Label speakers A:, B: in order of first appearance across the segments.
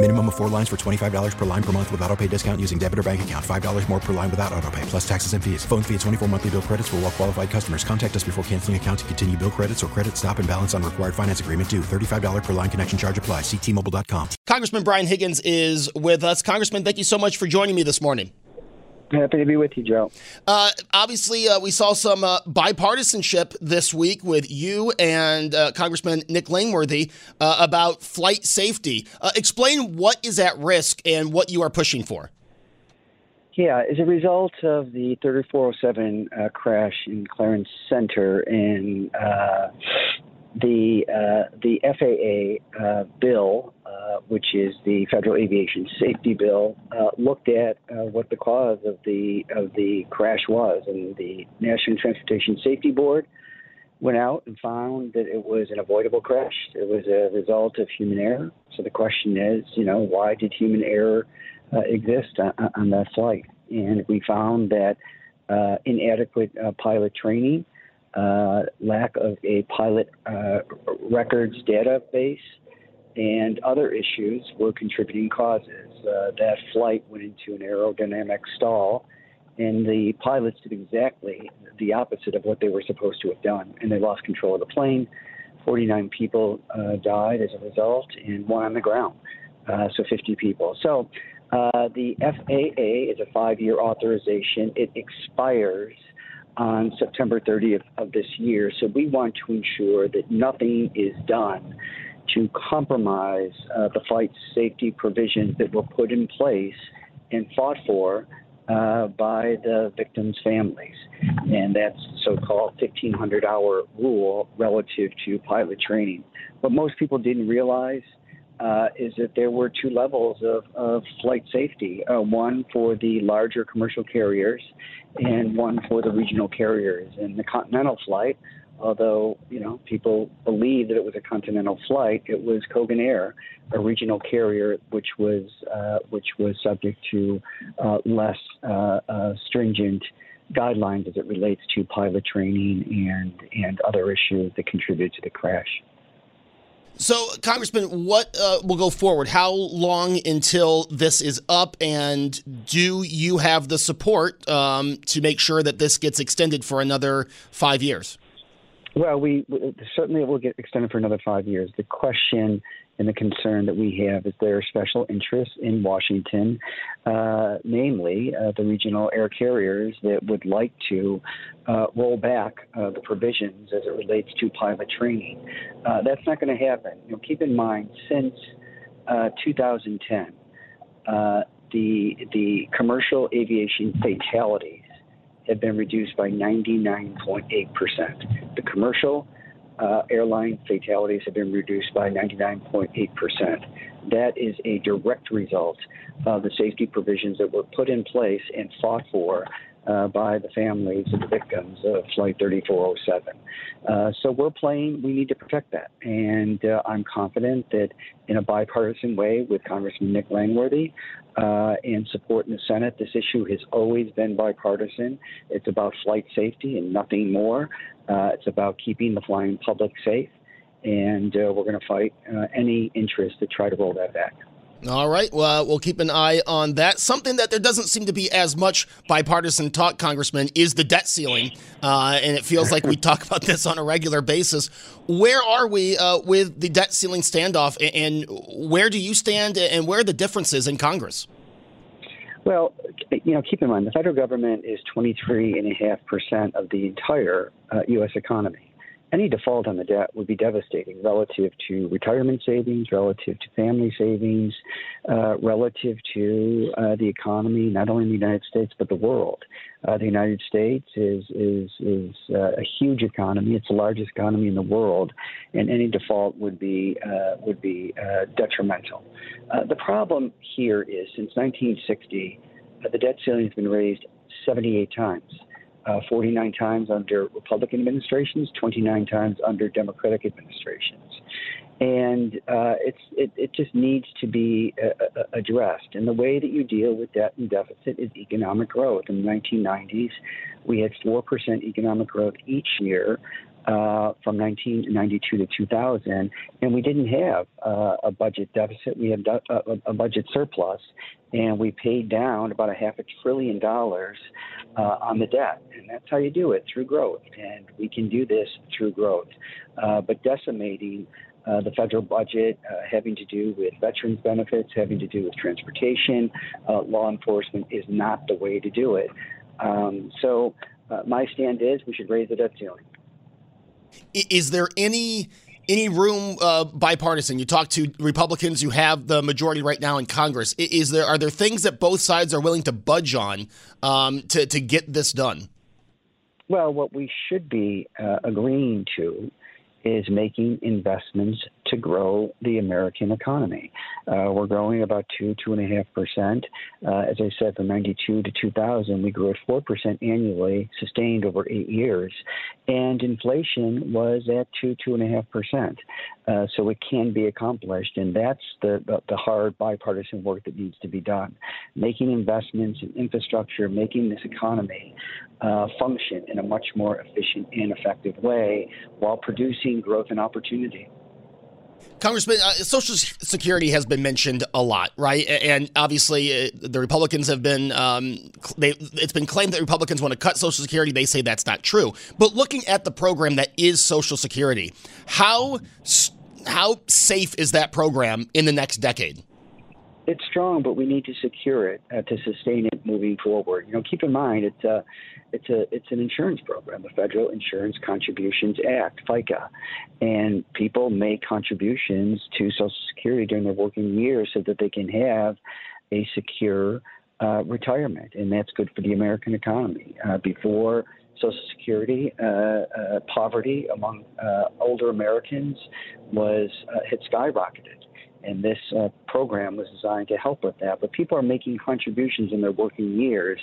A: Minimum of four lines for $25 per line per month with auto pay discount using debit or bank account. $5 more per line without auto pay, plus taxes and fees. Phone fee at 24 monthly bill credits for all well qualified customers. Contact us before canceling account to continue bill credits or credit stop and balance on required finance agreement due. $35 per line connection charge apply. Ctmobile.com.
B: Congressman Brian Higgins is with us. Congressman, thank you so much for joining me this morning.
C: Happy to be with you, Joe.
B: Uh, obviously, uh, we saw some uh, bipartisanship this week with you and uh, Congressman Nick Langworthy uh, about flight safety. Uh, explain what is at risk and what you are pushing for.
C: Yeah, as a result of the 3407 crash in Clarence Center and the the FAA bill uh, which is the Federal Aviation Safety Bill, uh, looked at uh, what the cause of the of the crash was, and the National Transportation Safety Board went out and found that it was an avoidable crash. It was a result of human error. So the question is, you know, why did human error uh, exist on, on, that flight? And we found that uh, inadequate pilot training, lack of a pilot records database and other issues were contributing causes. Uh, that flight went into an aerodynamic stall, and the pilots did exactly the opposite of what they were supposed to have done, and they lost control of the plane. 49 people uh, died as a result, and one on the ground, uh, so 50 people. So uh, the FAA is a five year authorization. It expires on September 30th of this year, so we want to ensure that nothing is done to compromise uh, the flight safety provisions that were put in place and fought for uh, by the victims' families. And that's so called 1500 hour rule relative to pilot training. What most people didn't realize uh, is that there were two levels of, of flight safety uh, one for the larger commercial carriers and one for the regional carriers. And the continental flight although you know people believe that it was a continental flight, it was Colgan Air, a regional carrier, which was uh, which was subject to uh, less uh, uh stringent guidelines as it relates to pilot training and and other issues that contributed to the crash.
B: So, Congressman, what uh, will go forward? How long until this is up? And do you have the support um, to make sure that this gets extended for another five years?
C: Well, we certainly it will get extended for another five years. The question and the concern that we have is there are special interests in Washington, uh, namely uh, the regional air carriers that would like to uh, roll back uh, the provisions as it relates to pilot training. Uh, that's not going to happen. You know, keep in mind since uh, 2010, the the commercial aviation fatalities have been reduced by 99.8%. The commercial uh, airline fatalities have been reduced by 99.8%. That is a direct result of the safety provisions that were put in place and fought for uh, by the families of the victims of Flight 3407. Uh, so we're playing, we need to protect that. And uh, I'm confident that in a bipartisan way with Congressman Nick Langworthy uh, and support in the Senate, this issue has always been bipartisan. It's about flight safety and nothing more. Uh, it's about keeping the flying public safe. And uh, we're going to fight any interest to try to roll that back.
B: All right. Well, we'll keep an eye on that. Something that there doesn't seem to be as much bipartisan talk, Congressman, is the debt ceiling. Uh, and it feels like we talk about this on a regular basis. Where are we uh, with the debt ceiling standoff? And where do you stand? And where are the differences in Congress?
C: Well, you know, keep in mind the federal government is 23.5% of the entire uh, U.S. economy any default on the debt would be devastating relative to retirement savings, relative to family savings, uh, relative to uh, the economy, not only in the United States but the world. Uh, the United States is is is uh, a huge economy; it's the largest economy in the world, and any default would be uh, would be uh, detrimental. the problem here is since 1960, the debt ceiling has been raised 78 times uh, 49 times under Republican administrations, 29 times under Democratic administrations. And uh, it's, it, it just needs to be uh, uh addressed. And the way that you deal with debt and deficit is economic growth. In the 1990s, we had 4% economic growth each year uh, from 1992 to 2000, and we didn't have uh, a budget deficit. We had a, a, budget surplus, and we paid down about a half a trillion dollars uh, on the debt. And that's how you do it through growth. And we can do this through growth. Uh, but decimating uh, the federal budget, uh, having to do with veterans benefits, having to do with transportation, uh, law enforcement is not the way to do it. Um, so uh, my stand is we should raise the debt ceiling.
B: Is there any any room uh, bipartisan? You talk to Republicans who have the majority right now in Congress. Is there are there things that both sides are willing to budge on um, to to get this done?
C: Well, what we should be uh, agreeing to is making investments to grow the American economy. Uh, we're growing about two, two and a half percent. Uh, as I said, from '92 to 2000, we grew at four percent annually, sustained over eight years, and inflation was at two, two and a half percent. Uh, so it can be accomplished, and that's the, the, the hard bipartisan work that needs to be done. Making investments in infrastructure, making this economy uh, function in a much more efficient and effective way while producing growth and opportunity.
B: Congressman, uh, Social Security has been mentioned a lot, right? And obviously, uh, the Republicans have been, um, they, it's been claimed that Republicans want to cut Social Security. They say that's not true. But looking at the program that is Social Security, how, how safe is that program in the next decade?
C: It's strong, but we need to secure it uh, to sustain it moving forward. You know, keep in mind it's a, it's a, it's an insurance program, the Federal Insurance Contributions Act, FICA, and people make contributions to Social Security during their working years so that they can have a secure uh, retirement, and that's good for the American economy. Uh, before Social Security, uh, uh poverty among uh, older Americans was uh, had skyrocketed and this uh, program was designed to help with that. But people are making contributions in their working years,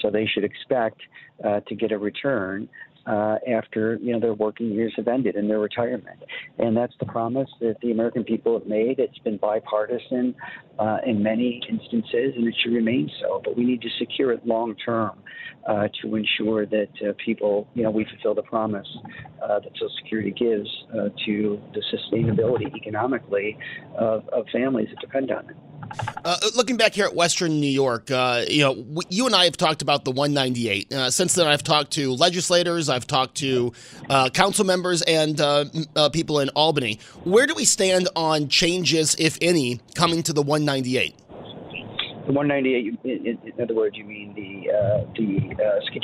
C: so they should expect uh, to get a return uh, after you know their working years have ended in their retirement, and that's the promise that the American people have made. It's been bipartisan uh, in many instances, and it should remain so. But we need to secure it long term uh, to ensure that uh, people, you know, we fulfill the promise uh, that Social Security gives uh, to the sustainability economically of, of families that depend on it.
B: Uh, looking back here at Western New York, uh, you know, w- you and I have talked about the 198. Uh, since then, I've talked to legislators, I've talked to uh, council members, and uh, uh, people in Albany. Where do we stand on changes, if any, coming to the 198?
C: The 198. In, in other words, you mean the the uh, Ski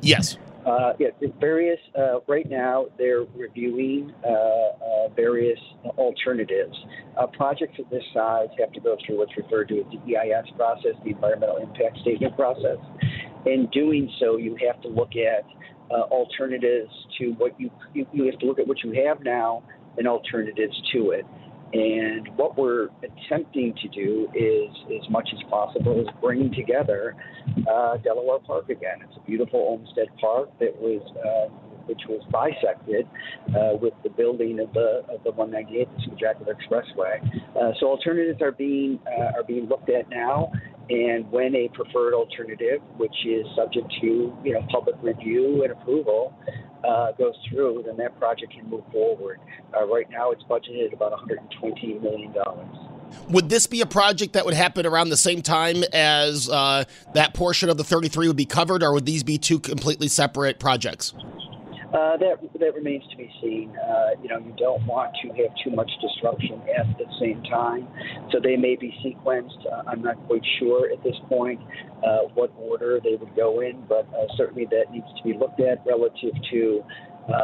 B: Yes.
C: Uh, yeah, various. Uh, right now, they're reviewing uh, uh various alternatives. Uh, projects of this size have to go through what's referred to as the EIS process, the Environmental Impact Statement process. In doing so, you have to look at uh, alternatives to what you, you you have to look at what you have now and alternatives to it. And what we're attempting to do is, as much as possible, is bring together uh, Delaware Park again. It's a beautiful Olmsted Park that was, uh, which was bisected uh, with the building of the of the 198, the Expressway. Uh, so alternatives are being uh, are being looked at now. And when a preferred alternative, which is subject to you know public review and approval, uh, goes through, then that project can move forward. Uh, right now, it's budgeted about 120 million dollars.
B: Would this be a project that would happen around the same time as uh, that portion of the 33 would be covered, or would these be two completely separate projects?
C: Uh, that that remains to be seen. Uh, you know, you don't want to have too much disruption at the same time, so they may be sequenced. Uh, I'm not quite sure at this point uh, what order they would go in, but uh, certainly that needs to be looked at relative to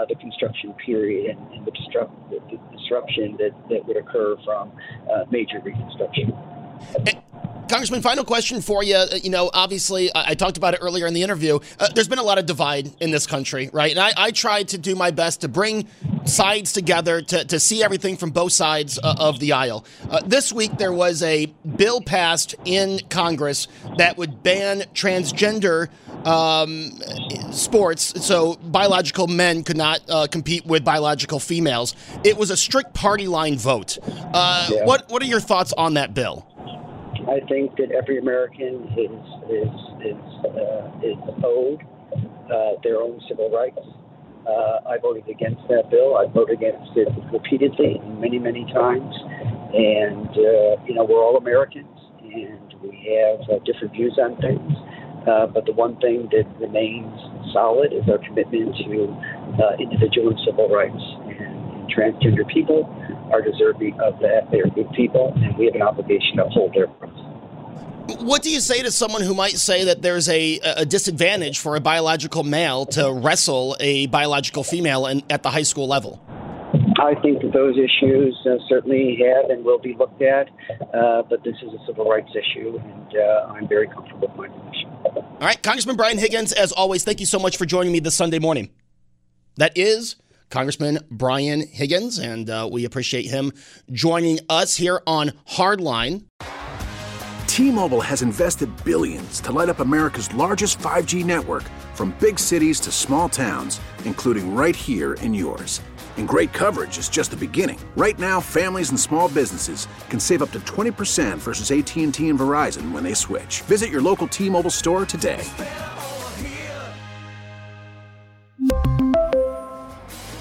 C: the construction period and, and the, disrupt, the, disruption that, that would occur from major reconstruction.
B: Congressman, final question for you. Uh, you know, obviously, I, I talked about it earlier in the interview. Uh, there's been a lot of divide in this country, right? And I, I tried to do my best to bring sides together to, to see everything from both sides uh, of the aisle. Uh, this week, there was a bill passed in Congress that would ban transgender um, sports, so biological men could not uh, compete with biological females. It was a strict party line vote. Uh, yeah. What What are your thoughts on that bill?
C: I think that every American is is is uh, is owed uh, their own civil rights. Uh, I voted against that bill. I voted against it repeatedly, many many times, and uh, you know we're all Americans, and we have uh, different views on things. Uh, but the one thing that remains solid is our commitment to individual and civil rights. Transgender people are deserving of that. They are good people, and we have an obligation to hold their rights.
B: What do you say to someone who might say that there's a, a disadvantage for a biological male to wrestle a biological female in, at the high school level?
C: I think that those issues uh, certainly have and will be looked at, uh, but this is a civil rights issue, and uh, I'm very comfortable with my position.
B: All right, Congressman Brian Higgins, as always, thank you so much for joining me this Sunday morning. That is Congressman Brian Higgins, and uh, we appreciate him joining us here on Hardline.
D: T-Mobile has invested billions to light up America's largest 5G network from big cities to small towns, including right here in yours. And great coverage is just the beginning. Right now, families and small businesses can save up to 20% versus AT&T and Verizon when they switch. Visit your local T-Mobile store today.